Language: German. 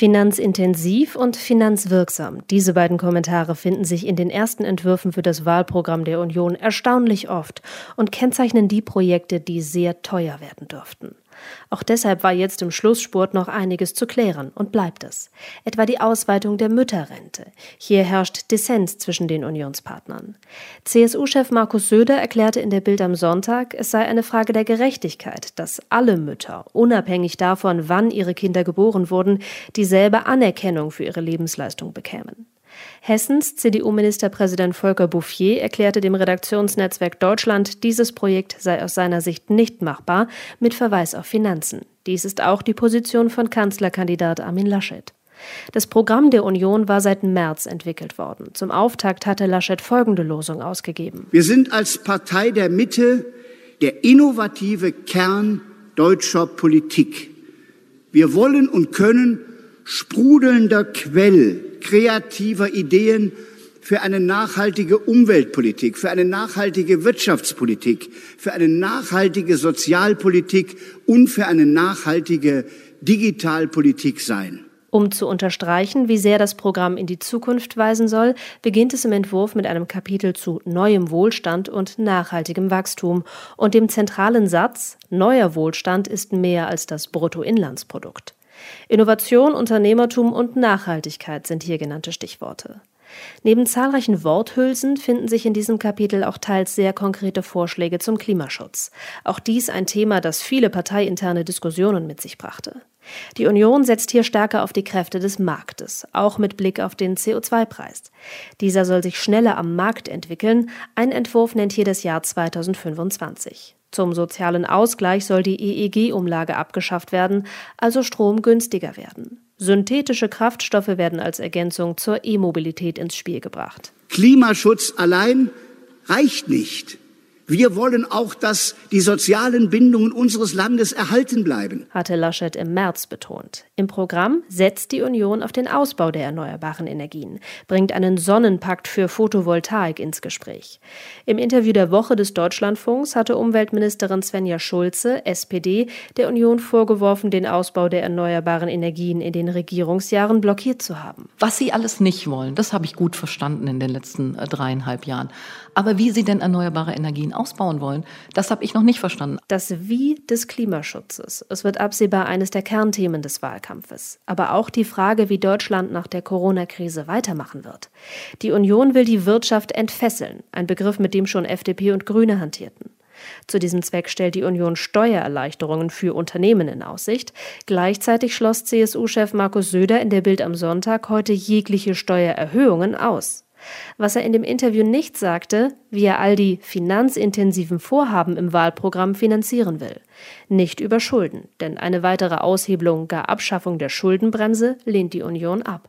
Finanzintensiv und finanzwirksam. Diese beiden Kommentare finden sich in den ersten Entwürfen für das Wahlprogramm der Union erstaunlich oft und kennzeichnen die Projekte, die sehr teuer werden dürften. Auch deshalb war jetzt im Schlussspurt noch einiges zu klären und bleibt es. Etwa die Ausweitung der Mütterrente. Hier herrscht Dissens zwischen den Unionspartnern. CSU-Chef Markus Söder erklärte in der Bild am Sonntag, es sei eine Frage der Gerechtigkeit, dass alle Mütter, unabhängig davon, wann ihre Kinder geboren wurden, dieselbe Anerkennung für ihre Lebensleistung bekämen. Hessens CDU-Ministerpräsident Volker Bouffier erklärte dem Redaktionsnetzwerk Deutschland, dieses Projekt sei aus seiner Sicht nicht machbar, mit Verweis auf Finanzen. Dies ist auch die Position von Kanzlerkandidat Armin Laschet. Das Programm der Union war seit März entwickelt worden. Zum Auftakt hatte Laschet folgende Losung ausgegeben. Wir sind als Partei der Mitte der innovative Kern deutscher Politik. Wir wollen und können sprudelnder Quell kreativer Ideen für eine nachhaltige Umweltpolitik, für eine nachhaltige Wirtschaftspolitik, für eine nachhaltige Sozialpolitik und für eine nachhaltige Digitalpolitik sein. Um zu unterstreichen, wie sehr das Programm in die Zukunft weisen soll, beginnt es im Entwurf mit einem Kapitel zu neuem Wohlstand und nachhaltigem Wachstum und dem zentralen Satz Neuer Wohlstand ist mehr als das Bruttoinlandsprodukt. Innovation, Unternehmertum und Nachhaltigkeit sind hier genannte Stichworte. Neben zahlreichen Worthülsen finden sich in diesem Kapitel auch teils sehr konkrete Vorschläge zum Klimaschutz. Auch dies ein Thema, das viele parteiinterne Diskussionen mit sich brachte. Die Union setzt hier stärker auf die Kräfte des Marktes, auch mit Blick auf den CO2-Preis. Dieser soll sich schneller am Markt entwickeln. Ein Entwurf nennt hier das Jahr 2025. Zum sozialen Ausgleich soll die EEG-Umlage abgeschafft werden, also Strom günstiger werden. Synthetische Kraftstoffe werden als Ergänzung zur E-Mobilität ins Spiel gebracht. Klimaschutz allein reicht nicht. Wir wollen auch, dass die sozialen Bindungen unseres Landes erhalten bleiben, hatte Laschet im März betont. Im Programm setzt die Union auf den Ausbau der erneuerbaren Energien, bringt einen Sonnenpakt für Photovoltaik ins Gespräch. Im Interview der Woche des Deutschlandfunks hatte Umweltministerin Svenja Schulze, SPD, der Union vorgeworfen, den Ausbau der erneuerbaren Energien in den Regierungsjahren blockiert zu haben. Was sie alles nicht wollen, das habe ich gut verstanden in den letzten äh, dreieinhalb Jahren. Aber wie sie denn erneuerbare Energien ausbauen wollen, das habe ich noch nicht verstanden. Das Wie des Klimaschutzes. Es wird absehbar eines der Kernthemen des Wahlkampfes. Aber auch die Frage, wie Deutschland nach der Corona-Krise weitermachen wird. Die Union will die Wirtschaft entfesseln. Ein Begriff, mit dem schon FDP und Grüne hantierten. Zu diesem Zweck stellt die Union Steuererleichterungen für Unternehmen in Aussicht. Gleichzeitig schloss CSU-Chef Markus Söder in der Bild am Sonntag heute jegliche Steuererhöhungen aus. Was er in dem Interview nicht sagte, wie er all die finanzintensiven Vorhaben im Wahlprogramm finanzieren will. Nicht über Schulden, denn eine weitere Aushebelung, gar Abschaffung der Schuldenbremse lehnt die Union ab.